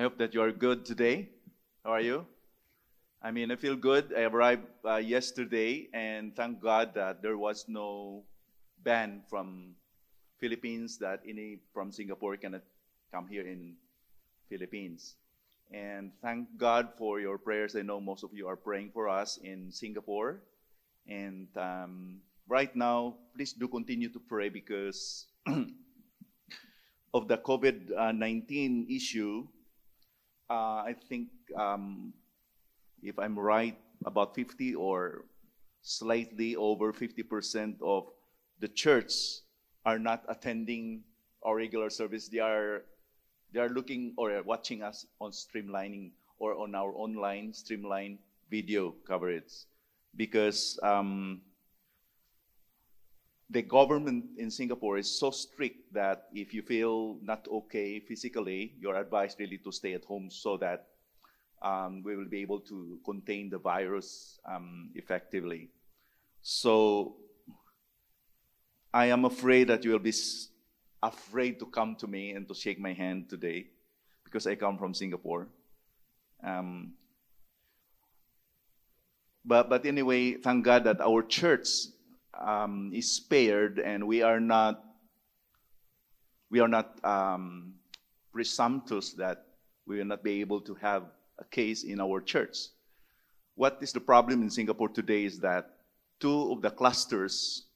I hope that you are good today. How are you? I mean, I feel good. I arrived uh, yesterday, and thank God that there was no ban from Philippines that any from Singapore cannot come here in Philippines. And thank God for your prayers. I know most of you are praying for us in Singapore. And um, right now, please do continue to pray because of the COVID 19 issue. Uh, I think, um, if I'm right, about 50 or slightly over 50% of the church are not attending our regular service. They are they are looking or watching us on streamlining or on our online streamline video coverage because um, the government in Singapore is so strict that if you feel not okay physically, you're advised really to stay at home so that um, we will be able to contain the virus um, effectively. So I am afraid that you will be afraid to come to me and to shake my hand today because I come from Singapore. Um, but, but anyway, thank God that our church um, is spared and we are not we are not um, presumptuous that we will not be able to have a case in our church. What is the problem in Singapore today is that two of the clusters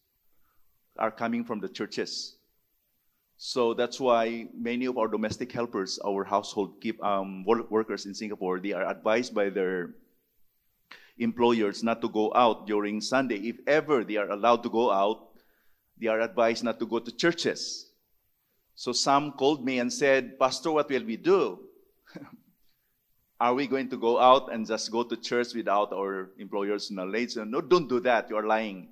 are coming from the churches. So that's why many of our domestic helpers, our household keep, um, workers in Singapore, they are advised by their employers not to go out during Sunday. If ever they are allowed to go out, they are advised not to go to churches. So some called me and said, Pastor, what will we do? are we going to go out and just go to church without our employers' knowledge? No, don't do that. You are lying.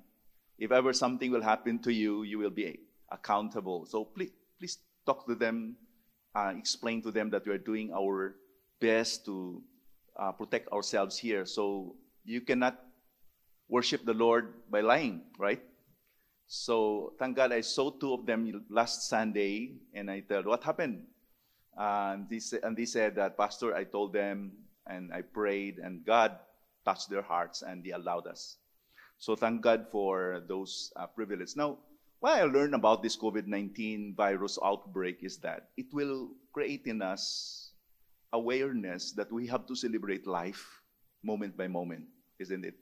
If ever something will happen to you, you will be accountable. So please, please talk to them, uh, explain to them that we are doing our best to uh, protect ourselves here. So you cannot worship the Lord by lying, right? So thank God I saw two of them last Sunday, and I told, what happened? and, they, and they said that, Pastor, I told them, and I prayed, and God touched their hearts, and they allowed us. So thank God for those uh, privileges. Now, what I learned about this COVID 19 virus outbreak is that it will create in us awareness that we have to celebrate life moment by moment, isn't it?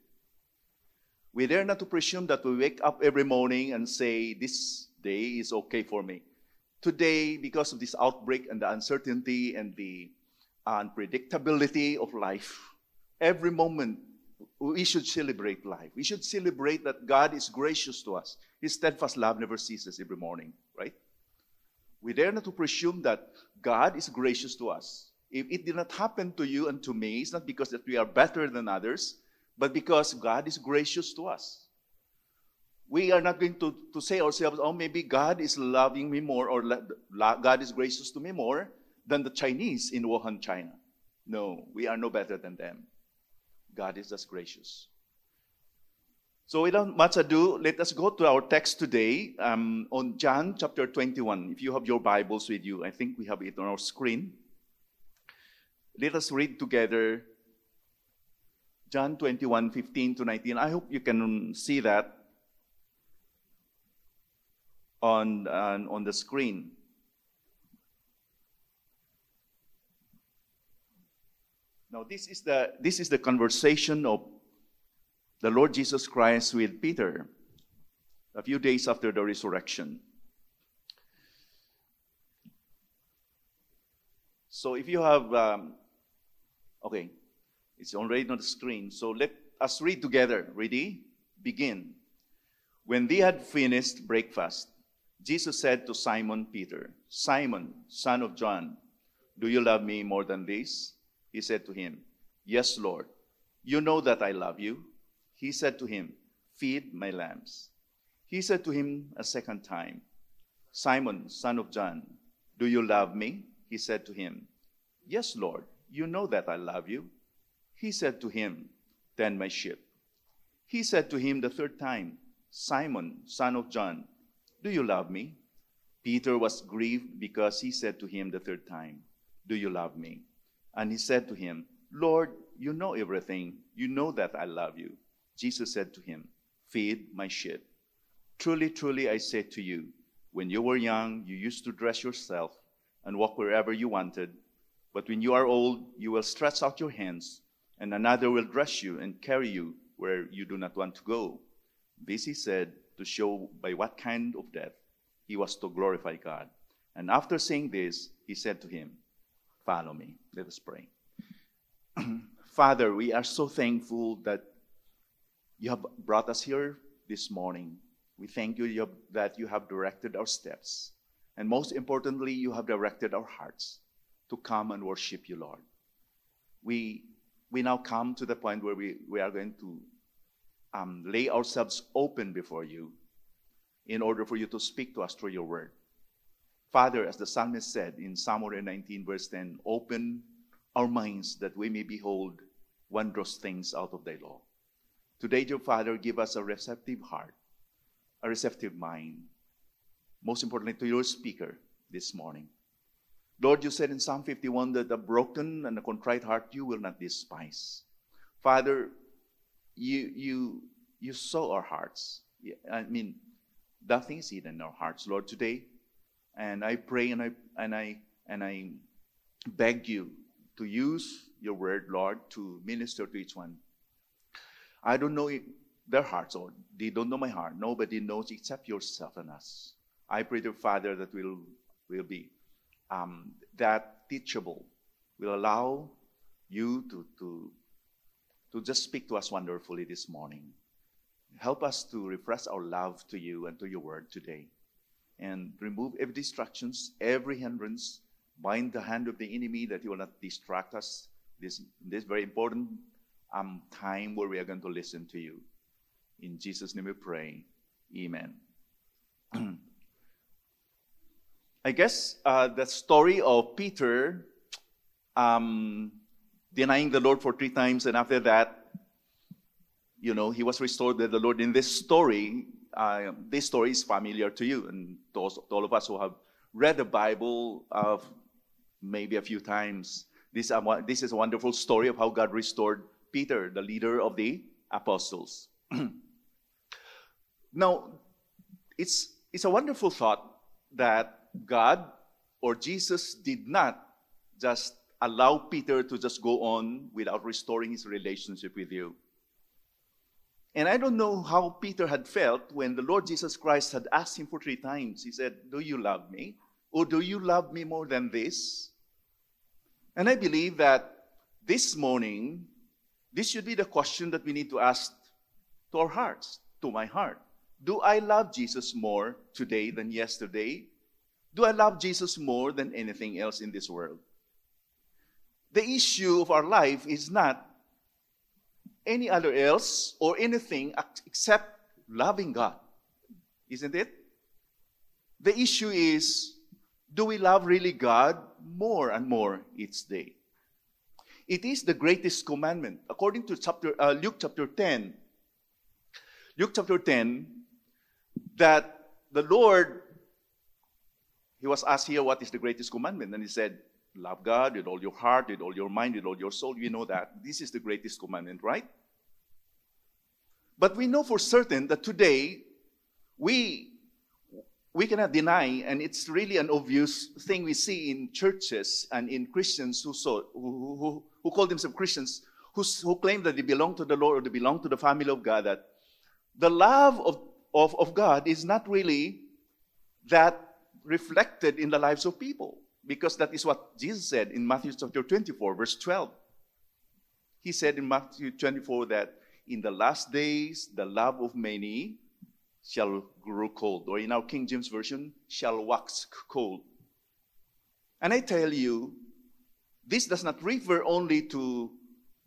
We dare not to presume that we wake up every morning and say, This day is okay for me. Today, because of this outbreak and the uncertainty and the unpredictability of life, every moment we should celebrate life. We should celebrate that God is gracious to us. His steadfast love never ceases every morning, right? We dare not to presume that God is gracious to us. If it did not happen to you and to me, it's not because that we are better than others, but because God is gracious to us. We are not going to, to say ourselves, oh, maybe God is loving me more or God is gracious to me more than the Chinese in Wuhan, China. No, we are no better than them. God is just gracious. So without much ado, let us go to our text today um, on John chapter 21. If you have your Bibles with you, I think we have it on our screen. Let us read together John 21, 15 to 19. I hope you can see that on, on the screen. Now, this is the, this is the conversation of the Lord Jesus Christ with Peter a few days after the resurrection. So, if you have, um, okay, it's already on the screen. So, let us read together. Ready? Begin. When they had finished breakfast, Jesus said to Simon Peter, Simon, son of John, do you love me more than this? He said to him, Yes, Lord, you know that I love you. He said to him, Feed my lambs. He said to him a second time, Simon, son of John, do you love me? He said to him, Yes, Lord, you know that I love you. He said to him, Tend my sheep. He said to him the third time, Simon, son of John, do you love me? Peter was grieved because he said to him the third time, Do you love me? And he said to him, Lord, you know everything. You know that I love you. Jesus said to him, Feed my sheep. Truly, truly, I say to you, when you were young, you used to dress yourself and walk wherever you wanted. But when you are old, you will stretch out your hands, and another will dress you and carry you where you do not want to go. This he said to show by what kind of death he was to glorify God. And after saying this, he said to him, Follow me. Let us pray. Father, we are so thankful that you have brought us here this morning. We thank you that you have directed our steps. And most importantly, you have directed our hearts to come and worship you, Lord. We, we now come to the point where we, we are going to um, lay ourselves open before you in order for you to speak to us through your word. Father, as the psalmist said in Psalm 119, verse 10, open our minds that we may behold wondrous things out of thy law. Today, dear Father, give us a receptive heart, a receptive mind, most importantly, to your speaker this morning. Lord, you said in Psalm 51 that a broken and a contrite heart you will not despise. Father, you you you saw our hearts. I mean, nothing is hidden in our hearts, Lord, today. And I pray and I and I and I beg you to use your word, Lord, to minister to each one. I don't know their hearts, or they don't know my heart. Nobody knows except yourself and us. I pray, dear Father, that we'll, will be um, that teachable, will allow you to, to, to just speak to us wonderfully this morning. Help us to refresh our love to you and to your word today. And remove every distractions, every hindrance, bind the hand of the enemy that he will not distract us this, this very important um, time where we are going to listen to you. In Jesus' name we pray. Amen. I guess uh, the story of Peter um, denying the Lord for three times, and after that, you know, he was restored by the Lord. In this story, uh, this story is familiar to you and to, to all of us who have read the Bible uh, maybe a few times. This, uh, this is a wonderful story of how God restored Peter, the leader of the apostles. now, it's, it's a wonderful thought that God or Jesus did not just allow Peter to just go on without restoring his relationship with you. And I don't know how Peter had felt when the Lord Jesus Christ had asked him for three times. He said, Do you love me? Or do you love me more than this? And I believe that this morning, this should be the question that we need to ask to our hearts, to my heart. Do I love Jesus more today than yesterday? Do I love Jesus more than anything else in this world? The issue of our life is not any other else or anything except loving God. Isn't it? The issue is do we love really God more and more each day? It is the greatest commandment. According to chapter, uh, Luke chapter 10, Luke chapter 10, that the Lord he was asked here, What is the greatest commandment? And he said, Love God with all your heart, with all your mind, with all your soul. You know that. This is the greatest commandment, right? But we know for certain that today we we cannot deny, and it's really an obvious thing we see in churches and in Christians who, so, who, who, who call themselves Christians, who, who claim that they belong to the Lord or they belong to the family of God, that the love of, of, of God is not really that reflected in the lives of people because that is what Jesus said in Matthew chapter 24, verse 12. He said in Matthew 24 that in the last days the love of many shall grow cold, or in our King James Version, shall wax cold. And I tell you, this does not refer only to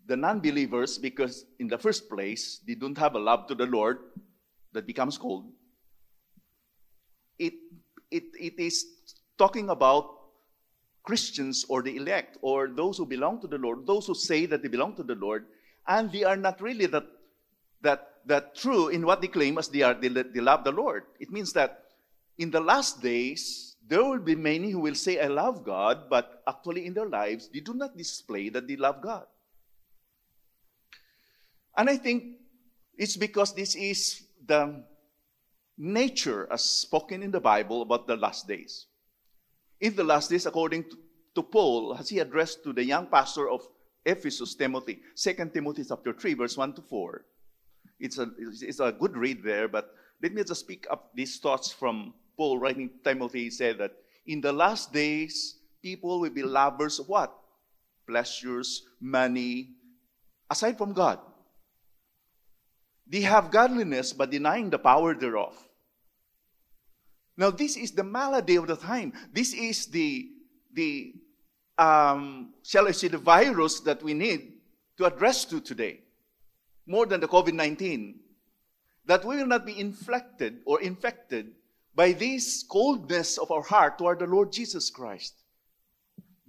the non believers because, in the first place, they don't have a love to the Lord that becomes cold. It it, it is talking about Christians or the elect or those who belong to the Lord, those who say that they belong to the Lord, and they are not really that, that, that true in what they claim as they are, they, they love the Lord. It means that in the last days, there will be many who will say, I love God, but actually in their lives, they do not display that they love God. And I think it's because this is the nature as spoken in the Bible about the last days. In the last days, according to, Paul, as he addressed to the young pastor of Ephesus, Timothy, 2 Timothy chapter 3, verse 1 to 4. It's a, it's a good read there, but let me just pick up these thoughts from Paul writing Timothy. He said that in the last days, people will be lovers of what? Pleasures, money, aside from God. They have godliness, but denying the power thereof. Now, this is the malady of the time. This is the, the um, shall I say, the virus that we need to address to today, more than the COVID 19. That we will not be inflected or infected by this coldness of our heart toward the Lord Jesus Christ.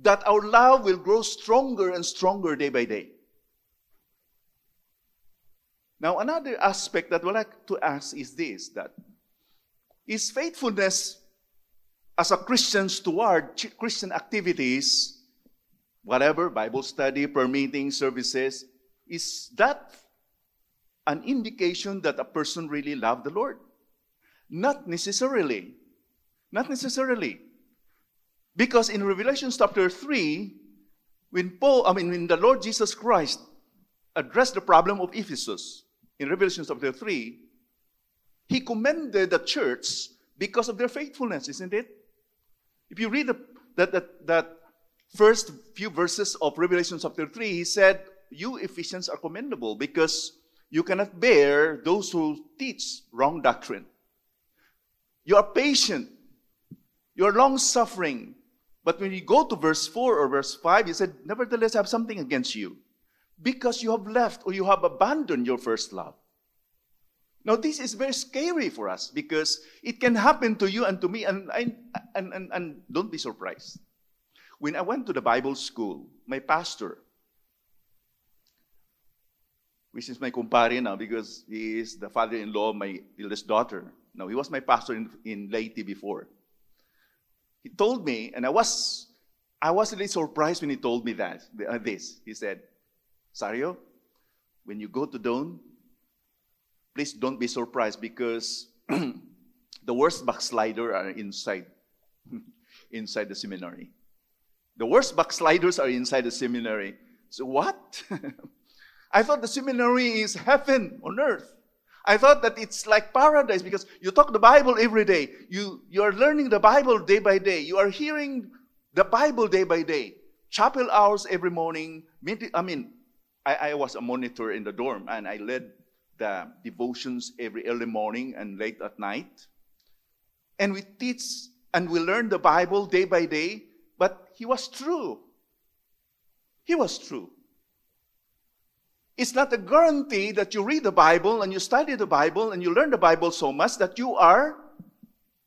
That our love will grow stronger and stronger day by day. Now, another aspect that we'd like to ask is this that is faithfulness as a Christian toward Christian activities, whatever, Bible study, prayer meeting, services, is that an indication that a person really loved the Lord? Not necessarily. Not necessarily. Because in Revelation chapter 3, when Paul, I mean, when the Lord Jesus Christ addressed the problem of Ephesus, in Revelation chapter 3, he commended the church because of their faithfulness, isn't it? If you read the, that, that, that first few verses of Revelation chapter 3, he said, You Ephesians are commendable because you cannot bear those who teach wrong doctrine. You are patient. You are long suffering. But when you go to verse 4 or verse 5, he said, Nevertheless, I have something against you because you have left or you have abandoned your first love. Now, this is very scary for us because it can happen to you and to me, and, and, and, and, and don't be surprised. When I went to the Bible school, my pastor, which is my kumpare now because he is the father in law of my eldest daughter. Now, he was my pastor in, in Leyte before. He told me, and I was, I was a really surprised when he told me that, uh, this. He said, Sario, when you go to Doan, please don't be surprised because the worst backsliders are inside inside the seminary. The worst backsliders are inside the seminary. So what? I thought the seminary is heaven on earth. I thought that it's like paradise because you talk the Bible every day. You, you are learning the Bible day by day. You are hearing the Bible day by day. Chapel hours every morning. I mean, I, I was a monitor in the dorm and I led the devotions every early morning and late at night. And we teach and we learn the Bible day by day, but he was true. He was true. It's not a guarantee that you read the Bible and you study the Bible and you learn the Bible so much that you are,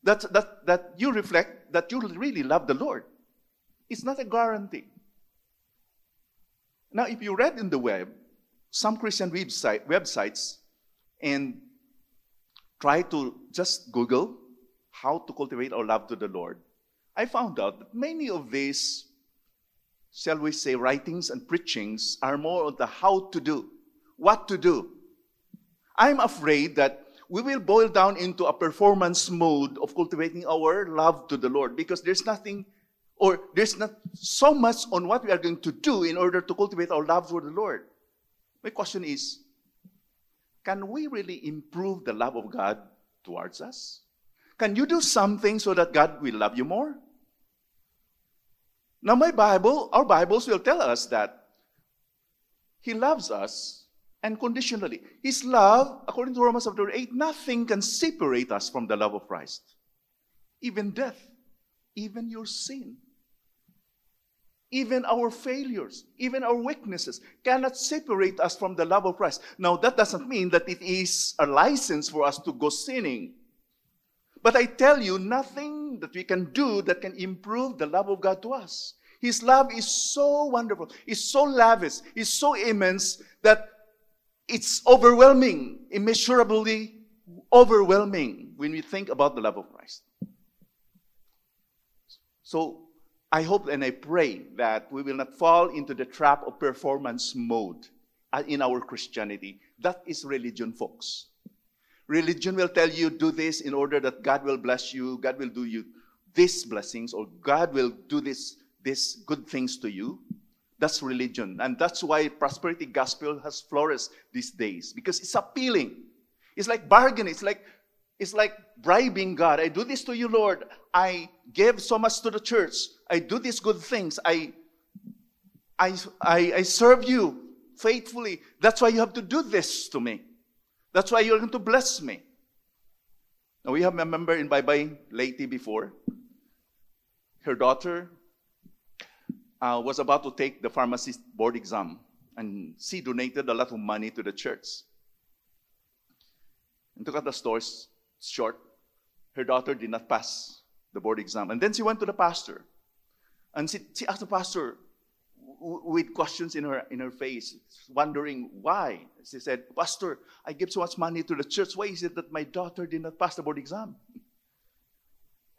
that, that, that you reflect that you really love the Lord. It's not a guarantee. Now, if you read in the web, some Christian website, websites and try to just Google how to cultivate our love to the Lord, I found out that many of these, shall we say, writings and preachings are more on the how to do, what to do. I'm afraid that we will boil down into a performance mode of cultivating our love to the Lord because there's nothing or there's not so much on what we are going to do in order to cultivate our love for the Lord. My question is can we really improve the love of God towards us? Can you do something so that God will love you more? Now, my Bible, our Bibles will tell us that He loves us unconditionally. His love, according to Romans chapter 8, nothing can separate us from the love of Christ. Even death, even your sin even our failures, even our weaknesses cannot separate us from the love of Christ. Now, that doesn't mean that it is a license for us to go sinning. But I tell you, nothing that we can do that can improve the love of God to us. His love is so wonderful, it's so lavish, it's so immense that it's overwhelming, immeasurably overwhelming when we think about the love of Christ. So I hope and I pray that we will not fall into the trap of performance mode uh, in our Christianity. That is religion, folks. Religion will tell you, do this in order that God will bless you, God will do you these blessings, or God will do this, these good things to you. That's religion. And that's why prosperity gospel has flourished these days because it's appealing. It's like bargaining. It's like it's like bribing God. I do this to you, Lord. I give so much to the church. I do these good things. I I I, I serve you faithfully. That's why you have to do this to me. That's why you're going to bless me. Now we have a member in Bye Bye Lady before. Her daughter uh, was about to take the pharmacist board exam, and she donated a lot of money to the church. And to cut the story short, her daughter did not pass the board exam. And then she went to the pastor, and she, she asked the pastor with questions in her, in her face, wondering why. She said, Pastor, I give so much money to the church. Why is it that my daughter did not pass the board exam?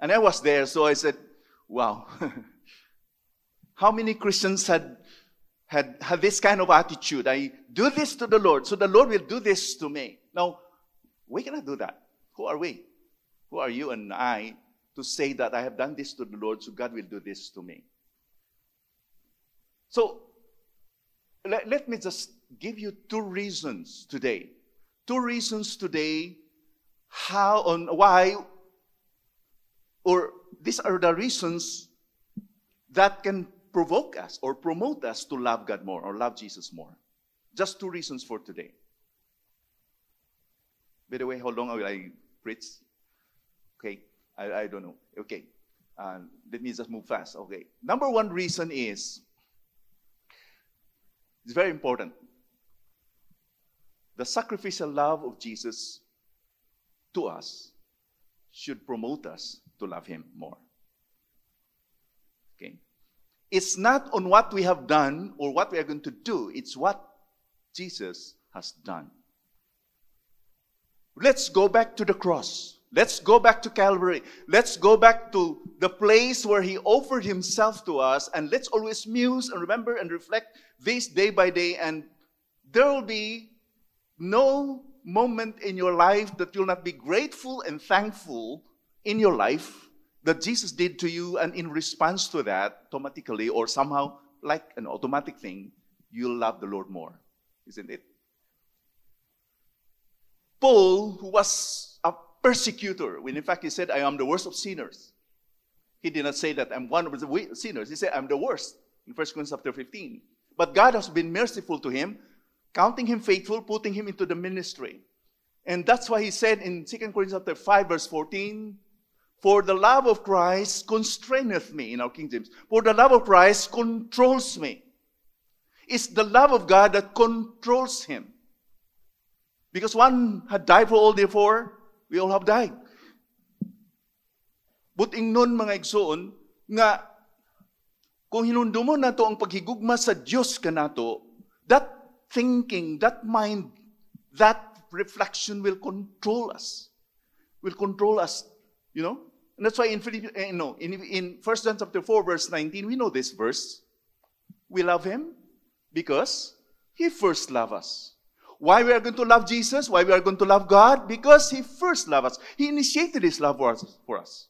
And I was there, so I said, Wow. How many Christians had, had, had this kind of attitude? I do this to the Lord, so the Lord will do this to me. Now, we cannot do that. Who are we? Who are you and I to say that I have done this to the Lord, so God will do this to me? So, let, let me just give you two reasons today. Two reasons today how on why or these are the reasons that can provoke us or promote us to love God more or love Jesus more. Just two reasons for today. By the way, how long will I preach? Okay, I, I don't know. Okay, uh, let me just move fast. Okay, number one reason is it's very important. The sacrificial love of Jesus to us should promote us to love Him more. Okay? It's not on what we have done or what we are going to do, it's what Jesus has done. Let's go back to the cross. Let's go back to Calvary. Let's go back to the place where He offered Himself to us, and let's always muse and remember and reflect this day by day. And there will be no moment in your life that you'll not be grateful and thankful in your life that Jesus did to you, and in response to that, automatically or somehow like an automatic thing, you'll love the Lord more, isn't it? Paul, who was a persecutor, when in fact he said, I am the worst of sinners. He did not say that I'm one of the sinners. He said, I'm the worst in 1 Corinthians chapter 15. But God has been merciful to him, counting him faithful, putting him into the ministry. And that's why he said in 2 Corinthians chapter 5, verse 14, for the love of Christ constraineth me, in our King James. For the love of Christ controls me. It's the love of God that controls him. Because one had died for all, therefore, we all have died. Buting nun, mga igsoon, nga, kung hinundo mo na to ang paghigugma sa Diyos ka nato, that thinking, that mind, that reflection will control us. Will control us, you know? And that's why in, Philippians, uh, no, in, in 1 John chapter 4, verse 19, we know this verse. We love him because he first loved us. Why we are going to love Jesus? Why we are going to love God? Because he first loved us. He initiated his love for us.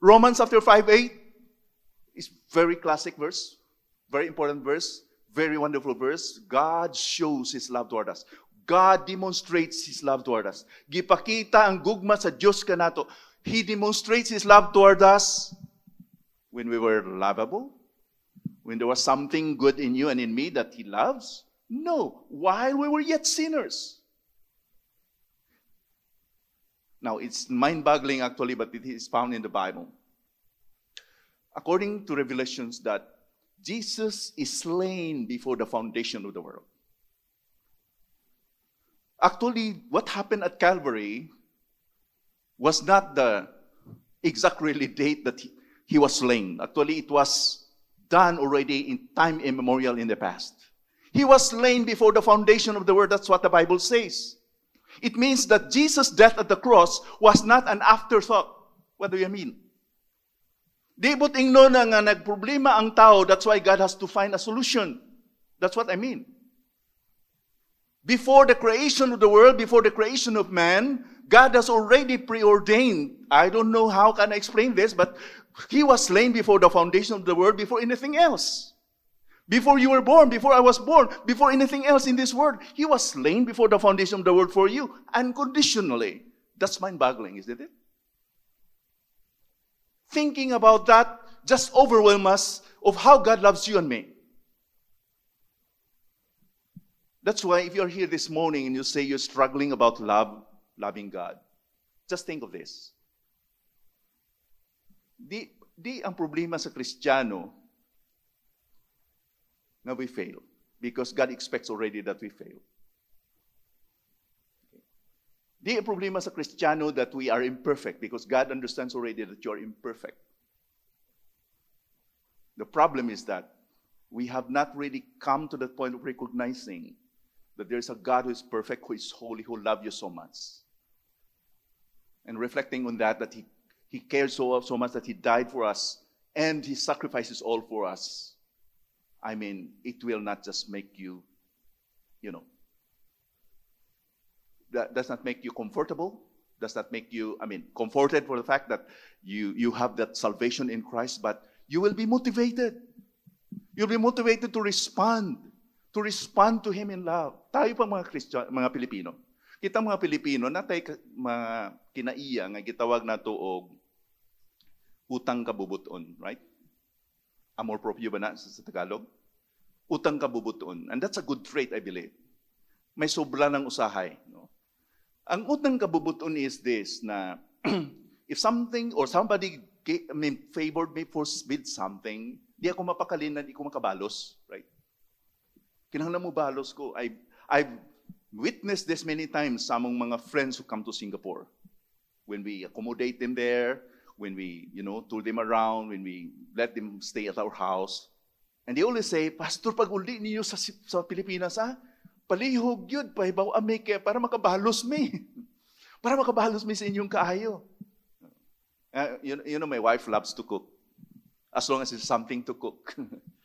Romans chapter 5, 8 is very classic verse, very important verse, very wonderful verse. God shows his love toward us. God demonstrates his love toward us. Gipakita ang gugma sa Diyos kanato he demonstrates His love toward us when we were lovable, when there was something good in you and in me that He loves. No, while we were yet sinners. Now, it's mind boggling actually, but it is found in the Bible. According to Revelations, that Jesus is slain before the foundation of the world. Actually, what happened at Calvary was not the exact really date that he, he was slain. Actually, it was done already in time immemorial in the past. He was slain before the foundation of the world. That's what the Bible says. It means that Jesus' death at the cross was not an afterthought. What do you mean? Di but ingno na nga nagproblema ang tao, that's why God has to find a solution. That's what I mean. Before the creation of the world, before the creation of man, God has already preordained. I don't know how can I explain this, but he was slain before the foundation of the world, before anything else. Before you were born, before I was born, before anything else in this world, he was slain before the foundation of the world for you, unconditionally. That's mind boggling, isn't it? Thinking about that just overwhelm us of how God loves you and me. That's why if you're here this morning and you say you're struggling about love, loving God, just think of this. Di, di ang problema sa Kristiyano na we fail because God expects already that we fail. Di problema sa Kristiyano that we are imperfect because God understands already that you are imperfect. The problem is that we have not really come to the point of recognizing that there is a God who is perfect, who is holy, who loves you so much. And reflecting on that, that He, he cares so, so much that He died for us and He sacrifices all for us. I mean, it will not just make you, you know, that does not make you comfortable, does not make you, I mean, comforted for the fact that you, you have that salvation in Christ, but you will be motivated. You'll be motivated to respond to respond to Him in love. Tayo pa mga Christian, mga Pilipino. Kita mga Pilipino, natay mga kinaiya nga gitawag na to og utang kabubuton, right? Amor proprio ba na sa Tagalog? Utang kabubuton. And that's a good trait, I believe. May sobra ng usahay. No? Ang utang kabubuton is this, na if something or somebody I mean, favored me for with something, di ako mapakalin na di ko makabalos, right? Kinahanglan mo balos ko. I, I've witnessed this many times sa among mga friends who come to Singapore. When we accommodate them there, when we, you know, tour them around, when we let them stay at our house. And they always say, Pastor, pag uli niyo sa, sa Pilipinas, ah, palihog yun, pahibaw ame kaya para makabalos me. para makabalos me sa inyong kaayo. Uh, you, you know, my wife loves to cook. As long as it's something to cook.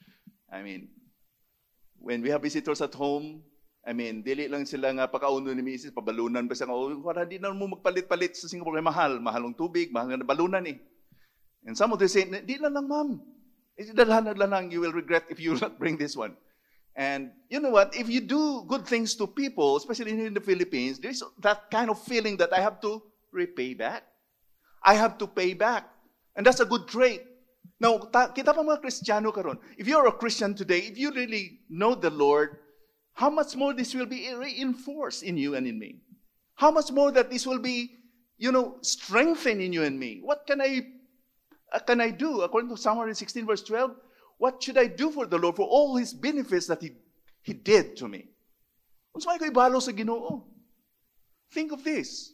I mean, when we have visitors at home, I mean, dili lang sila nga pakauno ni Mrs. pabalunan pa siya nga, oh, para di na mo magpalit-palit sa Singapore, mahal, mahal ng tubig, mahal ng balunan eh. And some of them say, di na lang ma'am. Dalhan na lang, you will regret if you not bring this one. And you know what? If you do good things to people, especially in the Philippines, there's that kind of feeling that I have to repay back. I have to pay back. And that's a good trait. Now, ta- kita pa mga Kristiyano karon. If you're a Christian today, if you really know the Lord, how much more this will be reinforced in you and in me? How much more that this will be, you know, strengthened in you and me? What can I uh, can I do? According to Psalm 116, verse 12, what should I do for the Lord for all his benefits that he, he did to me? Sa Ginoo? Think of this.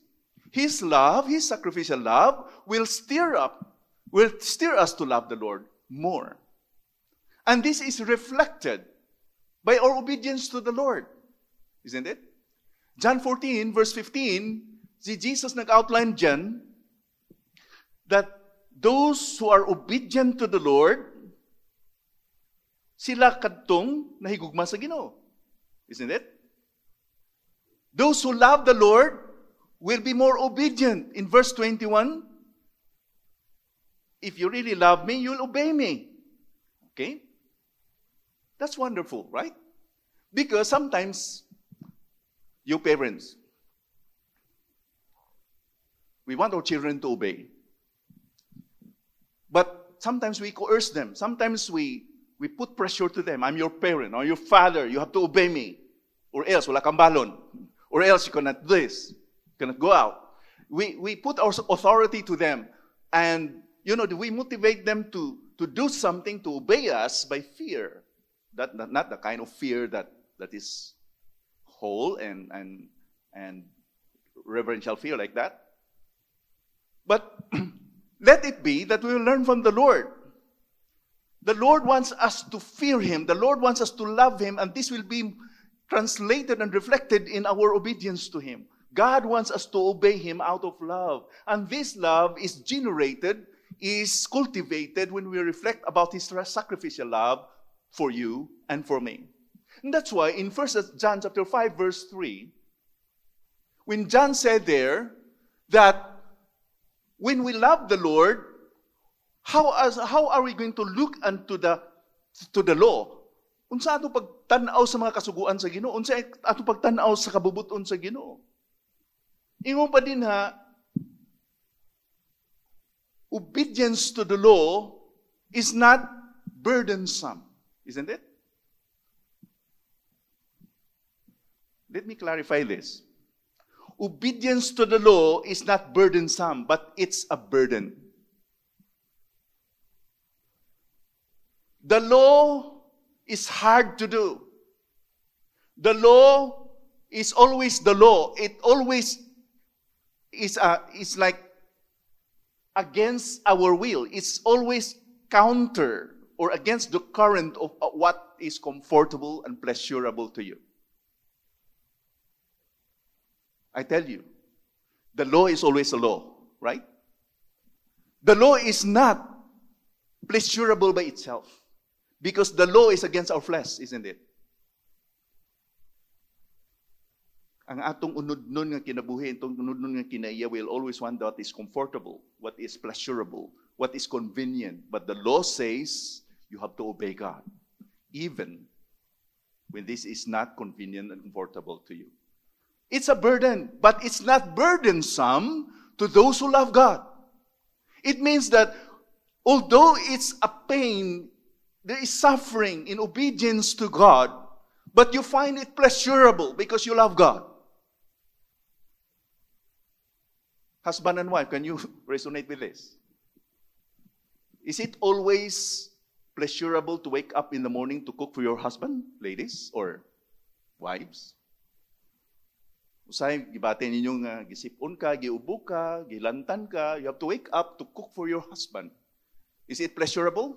His love, his sacrificial love, will stir up will stir us to love the Lord more. And this is reflected by our obedience to the Lord. Isn't it? John 14, verse 15, si Jesus nag-outline dyan that those who are obedient to the Lord, sila kadtong nahigugma sa Ginoo. Isn't it? Those who love the Lord will be more obedient. In verse 21, if you really love me, you'll obey me. Okay? That's wonderful, right? Because sometimes, you parents, we want our children to obey. But sometimes we coerce them. Sometimes we, we put pressure to them. I'm your parent or your father. You have to obey me. Or else, wala kang balon. Or else, you cannot do this. You cannot go out. We, we put our authority to them. And you know, we motivate them to, to do something to obey us by fear. That, that, not the kind of fear that, that is whole and, and, and reverential fear like that. But let it be that we will learn from the Lord. The Lord wants us to fear Him. The Lord wants us to love Him, and this will be translated and reflected in our obedience to Him. God wants us to obey Him out of love. And this love is generated is cultivated when we reflect about his sacrificial love for you and for me. And that's why in 1 John chapter 5 verse 3 when John said there that when we love the Lord how as how are we going to look unto the to the law? Unsa ato pagtan-aw sa mga kasuguan sa Ginoo? Unsa ato pagtan-aw sa kabubuton sa Ginoo? Ingon pa din ha, obedience to the law is not burdensome, isn't it? Let me clarify this. Obedience to the law is not burdensome, but it's a burden. The law is hard to do. The law is always the law. It always is, a, is like against our will. It's always counter or against the current of uh, what is comfortable and pleasurable to you. I tell you, the law is always a law, right? The law is not pleasurable by itself because the law is against our flesh, isn't it? ang atong unod-nun nga kinabuhi, itong unod-nun nga kinaiya will always want what is comfortable, what is pleasurable, what is convenient. But the law says you have to obey God, even when this is not convenient and comfortable to you. It's a burden, but it's not burdensome to those who love God. It means that although it's a pain, there is suffering in obedience to God, but you find it pleasurable because you love God. Husband and wife, can you resonate with this? Is it always pleasurable to wake up in the morning to cook for your husband, ladies or wives? Usay gibate ninyo nga gisipon ka, giubo ka, gilantan ka, you have to wake up to cook for your husband. Is it pleasurable?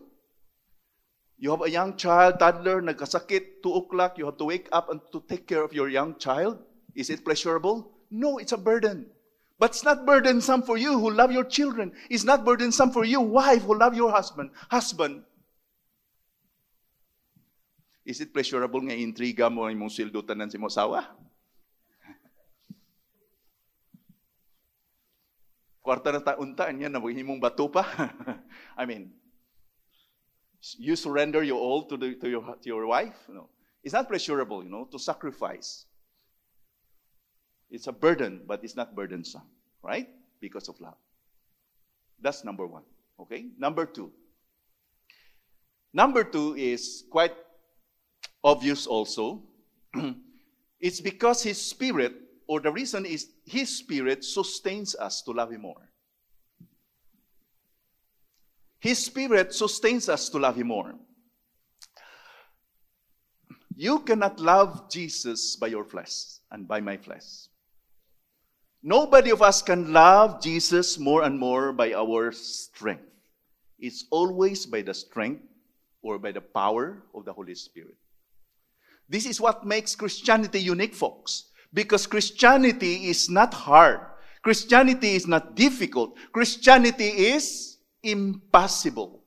You have a young child, toddler, nagkasakit, 2 o'clock, you have to wake up and to take care of your young child. Is it pleasurable? No, it's a burden. But it's not burdensome for you who love your children. It's not burdensome for you, wife, who love your husband. Husband. Is it pleasurable nga intriga mo imong sildo tanan si mosawa? Kwarta na taunta niya na mong bato pa. I mean, you surrender your all to, the, to, your, to your wife? No. It's not pleasurable, you know, to sacrifice. It's a burden, but it's not burdensome, right? Because of love. That's number one. Okay? Number two. Number two is quite obvious also. it's because His Spirit, or the reason is His Spirit sustains us to love Him more. His Spirit sustains us to love Him more. You cannot love Jesus by your flesh and by my flesh. Nobody of us can love Jesus more and more by our strength. It's always by the strength or by the power of the Holy Spirit. This is what makes Christianity unique, folks. Because Christianity is not hard. Christianity is not difficult. Christianity is impossible.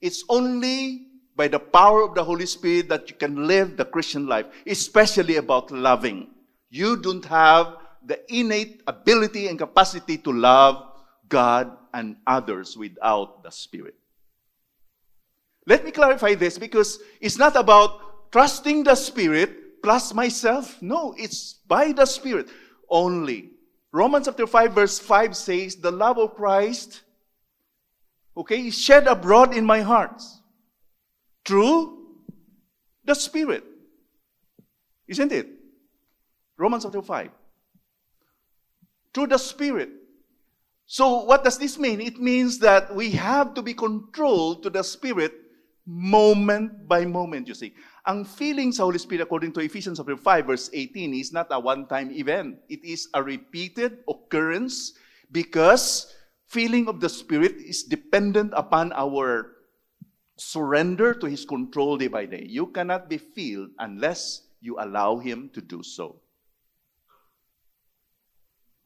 It's only by the power of the Holy Spirit that you can live the Christian life, especially about loving. You don't have the innate ability and capacity to love God and others without the Spirit. Let me clarify this because it's not about trusting the Spirit plus myself. No, it's by the Spirit only. Romans chapter 5, verse 5 says, The love of Christ, okay, is shed abroad in my heart through the Spirit. Isn't it? Romans chapter 5 through the Spirit. So, what does this mean? It means that we have to be controlled to the Spirit moment by moment, you see. Ang feeling sa Holy Spirit, according to Ephesians chapter 5, verse 18, is not a one-time event. It is a repeated occurrence because feeling of the Spirit is dependent upon our surrender to His control day by day. You cannot be filled unless you allow Him to do so.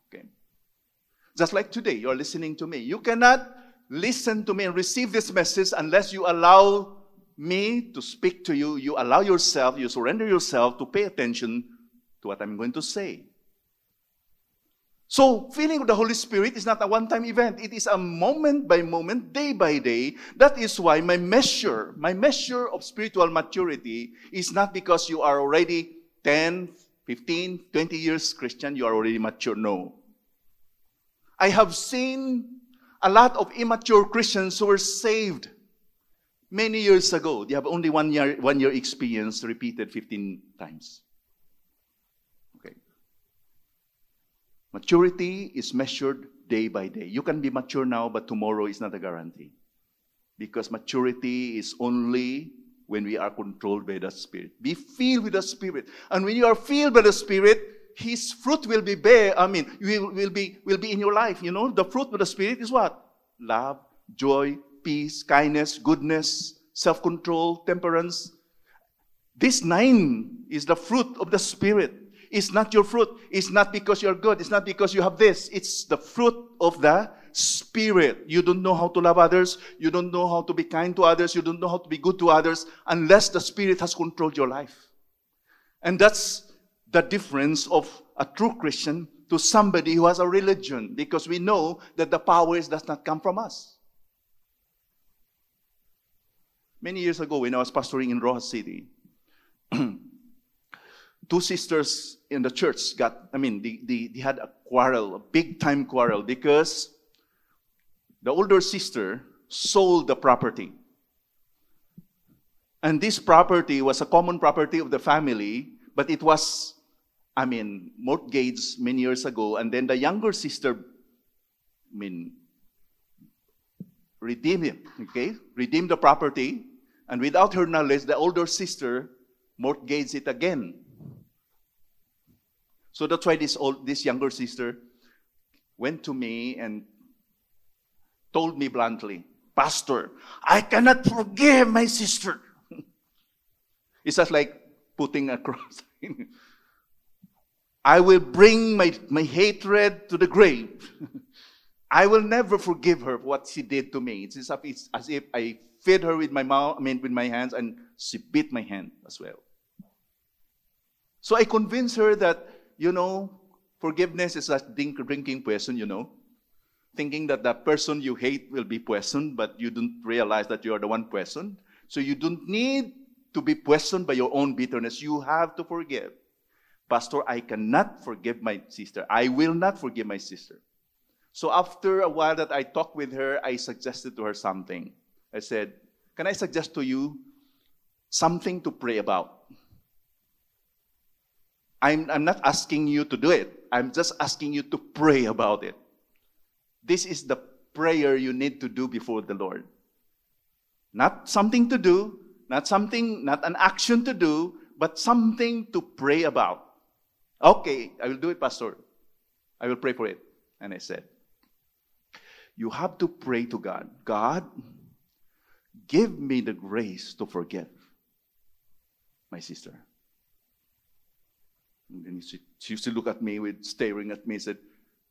Okay. Just like today, you're listening to me. You cannot listen to me and receive this message unless you allow me to speak to you. You allow yourself, you surrender yourself to pay attention to what I'm going to say. So, with the Holy Spirit is not a one time event. It is a moment by moment, day by day. That is why my measure, my measure of spiritual maturity is not because you are already 10, 15, 20 years Christian, you are already mature. No. I have seen a lot of immature Christians who were saved many years ago. They have only one year, one year experience repeated 15 times. Okay. Maturity is measured day by day. You can be mature now, but tomorrow is not a guarantee. Because maturity is only when we are controlled by the Spirit. Be filled with the Spirit. And when you are filled by the Spirit, His fruit will be bare. I mean, will, will, be, will be in your life. You know, the fruit of the Spirit is what? Love, joy, peace, kindness, goodness, self control, temperance. This nine is the fruit of the Spirit. It's not your fruit. It's not because you're good. It's not because you have this. It's the fruit of the Spirit. You don't know how to love others. You don't know how to be kind to others. You don't know how to be good to others unless the Spirit has controlled your life. And that's the difference of a true Christian to somebody who has a religion because we know that the power does not come from us. Many years ago, when I was pastoring in Roxas City, two sisters in the church got, I mean, they, they, they had a quarrel, a big time quarrel, because the older sister sold the property. And this property was a common property of the family, but it was, I mean, mortgaged many years ago. And then the younger sister, I mean, redeemed him, okay? Redeemed the property. And without her knowledge, the older sister mortgaged it again. So that's why this old, this younger sister went to me and told me bluntly, Pastor, I cannot forgive my sister. it's just like putting a cross. I will bring my, my hatred to the grave. I will never forgive her for what she did to me. It's as if, it's as if I fed her with my mouth, I mean with my hands, and she bit my hand as well. So I convinced her that you know, forgiveness is a drinking poison, you know. Thinking that the person you hate will be poisoned, but you don't realize that you are the one poisoned. So you don't need to be poisoned by your own bitterness. You have to forgive. Pastor, I cannot forgive my sister. I will not forgive my sister. So after a while that I talked with her, I suggested to her something. I said, Can I suggest to you something to pray about? I'm, I'm not asking you to do it. I'm just asking you to pray about it. This is the prayer you need to do before the Lord. Not something to do, not something, not an action to do, but something to pray about. Okay, I will do it, Pastor. I will pray for it. And I said, You have to pray to God. God, give me the grace to forgive my sister. And she, she used to look at me with staring at me and said,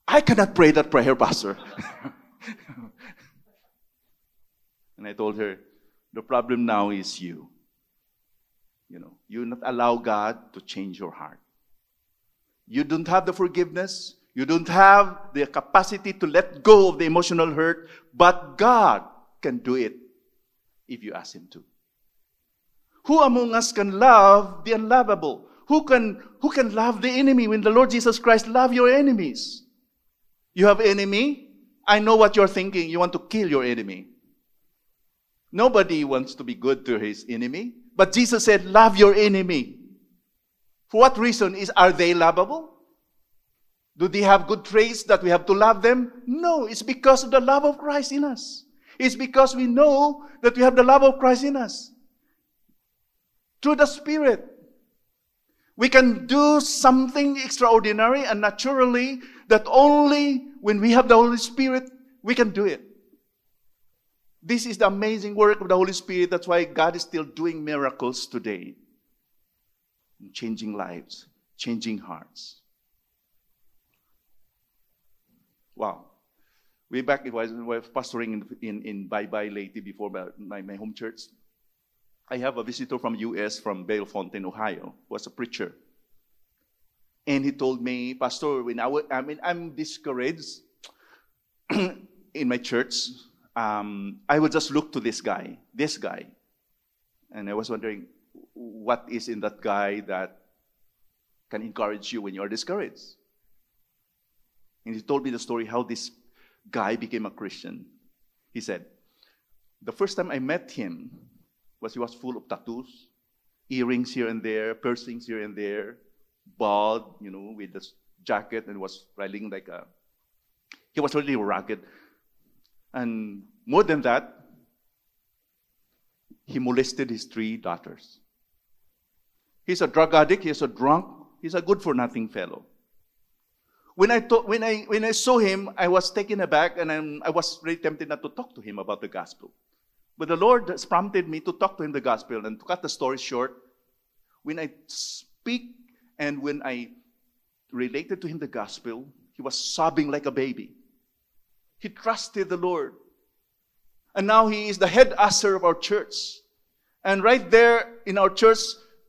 I cannot pray that prayer, Pastor. and I told her, the problem now is you. You know, you not allow God to change your heart. You don't have the forgiveness. You don't have the capacity to let go of the emotional hurt, but God can do it if you ask Him to. Who among us can love the unlovable? Who can, who can love the enemy when the Lord Jesus Christ love your enemies? You have enemy? I know what you're thinking. You want to kill your enemy. Nobody wants to be good to his enemy. But Jesus said, love your enemy. For what reason? Is are they lovable? Do they have good traits that we have to love them? No, it's because of the love of Christ in us. It's because we know that we have the love of Christ in us. Through the Spirit. We can do something extraordinary and naturally that only when we have the Holy Spirit, we can do it. This is the amazing work of the Holy Spirit. That's why God is still doing miracles today, changing lives, changing hearts. Wow. way back, it was, I was pastoring in, in, in Baybay Leyte before my, my home church. I have a visitor from U.S. from Bellefontaine, Ohio, who was a preacher. And he told me, Pastor, when I, I mean, I'm discouraged in my church, um, I would just look to this guy, this guy. And I was wondering, what is in that guy that can encourage you when you are discouraged? And he told me the story how this guy became a Christian. He said, The first time I met him was he was full of tattoos, earrings here and there, piercings here and there, bald, you know, with this jacket and was riding like a he was really rugged. And more than that, he molested his three daughters. He's a drug addict, he's a drunk, he's a good for nothing fellow. When I, when, I, when I saw him, I was taken aback and I'm, I was really tempted not to talk to him about the gospel. But the Lord has prompted me to talk to him the gospel. And to cut the story short, when I speak and when I related to him the gospel, he was sobbing like a baby. He trusted the Lord. And now he is the head usher of our church. And right there in our church,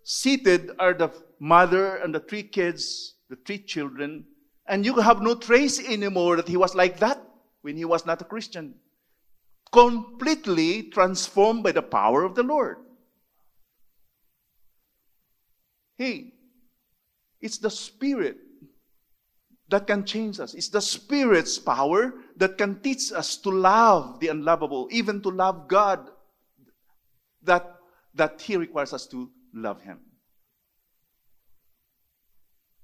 seated are the mother and the three kids, the three children. And you have no trace anymore that he was like that when he was not a Christian. Completely transformed by the power of the Lord. Hey, it's the Spirit that can change us. It's the Spirit's power that can teach us to love the unlovable, even to love God, that, that He requires us to love Him.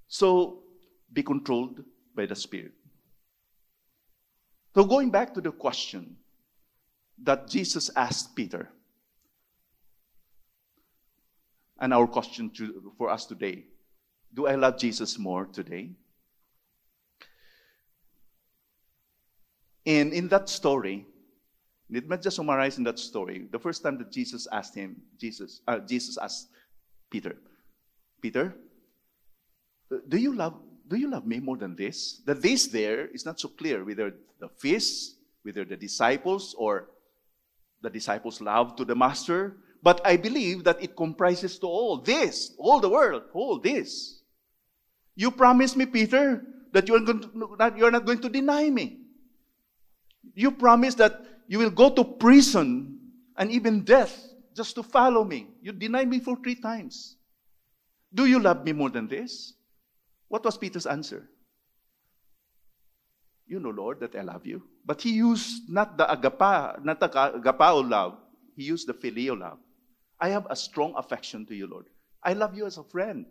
So, be controlled by the Spirit. So, going back to the question that Jesus asked Peter, and our question to, for us today do I love Jesus more today? And in that story, let me just summarize in that story. The first time that Jesus asked him, Jesus, uh, Jesus asked Peter, Peter, do you love do you love me more than this? The this there is not so clear whether the fish, whether the disciples, or the disciples love to the master. But I believe that it comprises to all this, all the world, all this. You promised me, Peter, that you are, going to, you are not going to deny me. You promised that you will go to prison and even death just to follow me. You denied me for three times. Do you love me more than this? What was Peter's answer? You know, Lord, that I love you. But he used not the agapa, not the agapao love. He used the filial love. I have a strong affection to you, Lord. I love you as a friend.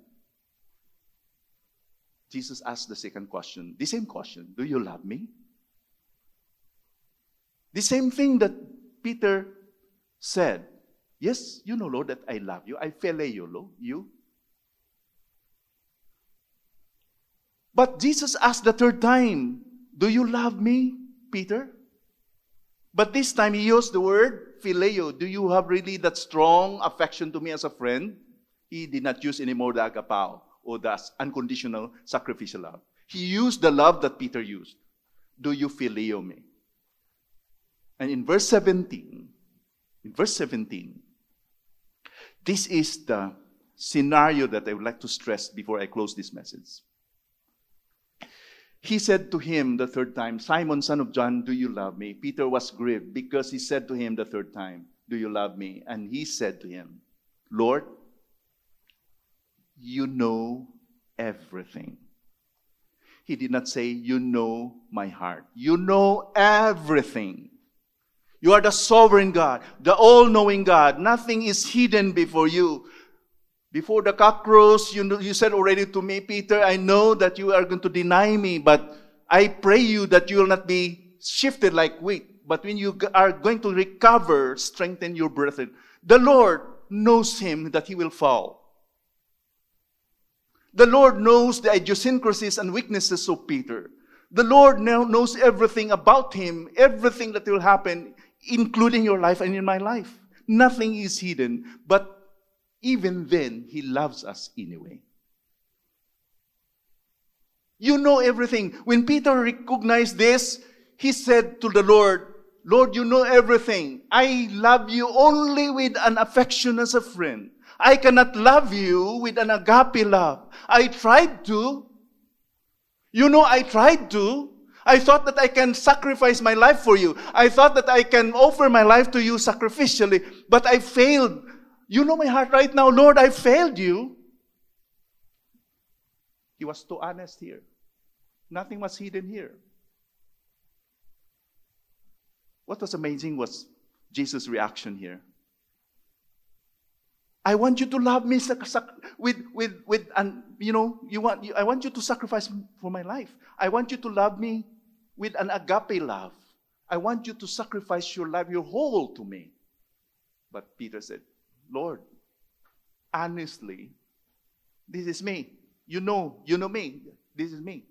Jesus asked the second question, the same question Do you love me? The same thing that Peter said. Yes, you know, Lord, that I love you. I phileo Lord, you. But Jesus asked the third time, Do you love me, Peter? But this time he used the word phileo. Do you have really that strong affection to me as a friend? He did not use anymore the agapao or the unconditional sacrificial love. He used the love that Peter used. Do you phileo me? And in verse 17, in verse 17, this is the scenario that I would like to stress before I close this message. He said to him the third time, Simon, son of John, do you love me? Peter was grieved because he said to him the third time, Do you love me? And he said to him, Lord, you know everything. He did not say, You know my heart. You know everything. You are the sovereign God, the all knowing God. Nothing is hidden before you. Before the cockroach, you, know, you said already to me, Peter, I know that you are going to deny me, but I pray you that you will not be shifted like wheat. But when you are going to recover, strengthen your brethren. The Lord knows him that he will fall. The Lord knows the idiosyncrasies and weaknesses of Peter. The Lord now knows everything about him, everything that will happen, including your life and in my life. Nothing is hidden. But even then, He loves us anyway. You know everything. When Peter recognized this, he said to the Lord, Lord, you know everything. I love you only with an affection as a friend. I cannot love you with an agape love. I tried to. You know, I tried to. I thought that I can sacrifice my life for you. I thought that I can offer my life to you sacrificially, but I failed. You know my heart right now, Lord, I failed you. He was too honest here. Nothing was hidden here. What was amazing was Jesus' reaction here. I want you to love me with, with, with, and you know, you want, I want you to sacrifice for my life. I want you to love me with an agape love. I want you to sacrifice your life, your whole to me. But Peter said, Lord, honestly, this is me. You know, you know me. This is me.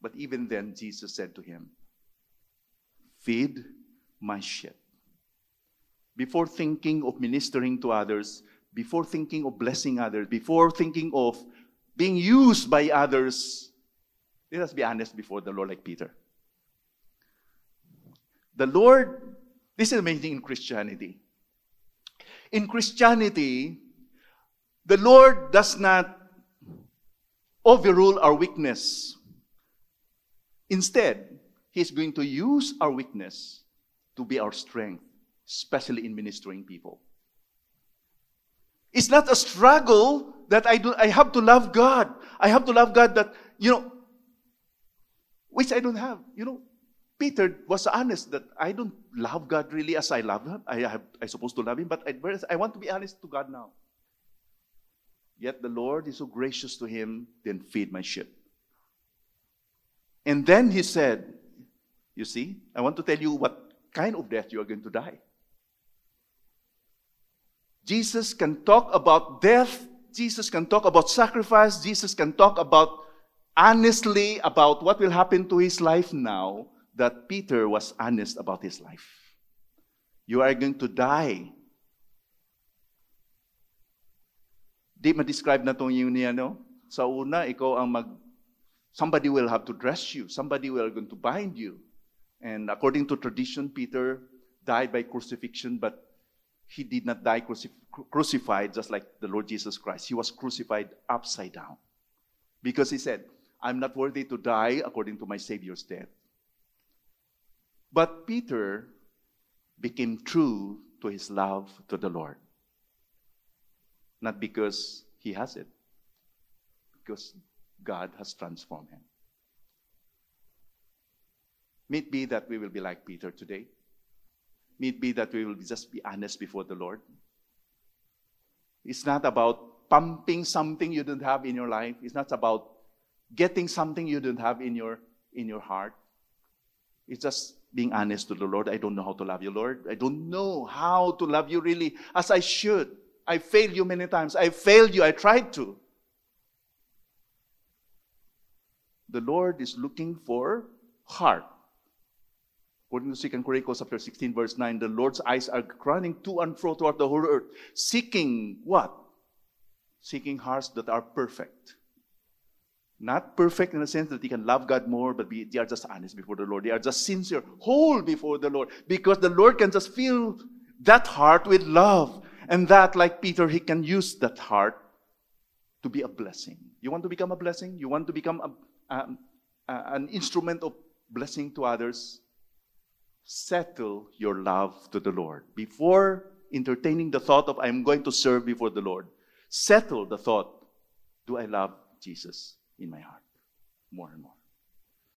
But even then, Jesus said to him, Feed my sheep. Before thinking of ministering to others, before thinking of blessing others, before thinking of being used by others, let us be honest before the Lord, like Peter. The Lord, this is amazing in Christianity. In Christianity, the Lord does not overrule our weakness. Instead, He's going to use our weakness to be our strength, especially in ministering people. It's not a struggle that I do I have to love God. I have to love God that, you know, which I don't have. You know, Peter was honest that I don't love God really as I love him. I have I supposed to love him, but I, I want to be honest to God now. Yet the Lord is so gracious to him, then feed my sheep. And then he said, You see, I want to tell you what kind of death you are going to die. Jesus can talk about death, Jesus can talk about sacrifice, Jesus can talk about honestly about what will happen to his life now that Peter was honest about his life. You are going to die. Di ma-describe na tong yung niya, no? Sa una, ikaw ang mag Somebody will have to dress you. Somebody will going to bind you. And according to tradition, Peter died by crucifixion, but he did not die crucif- crucified just like the Lord Jesus Christ. He was crucified upside down. Because he said, I'm not worthy to die according to my Savior's death. But Peter became true to his love to the Lord. Not because he has it, because God has transformed him. May it be that we will be like Peter today. May it be that we will just be honest before the Lord. It's not about pumping something you don't have in your life. It's not about getting something you don't have in your in your heart. It's just being honest to the Lord. I don't know how to love you, Lord. I don't know how to love you really as I should. I failed you many times. I failed you. I tried to. the Lord is looking for heart. According to 2 Chronicles chapter 16, verse 9, the Lord's eyes are running to and fro throughout the whole earth, seeking what? Seeking hearts that are perfect. Not perfect in the sense that they can love God more, but be, they are just honest before the Lord. They are just sincere, whole before the Lord. Because the Lord can just fill that heart with love. And that, like Peter, he can use that heart to be a blessing. You want to become a blessing? You want to become a, an instrument of blessing to others, settle your love to the Lord. Before entertaining the thought of, I'm going to serve before the Lord, settle the thought, do I love Jesus in my heart more and more?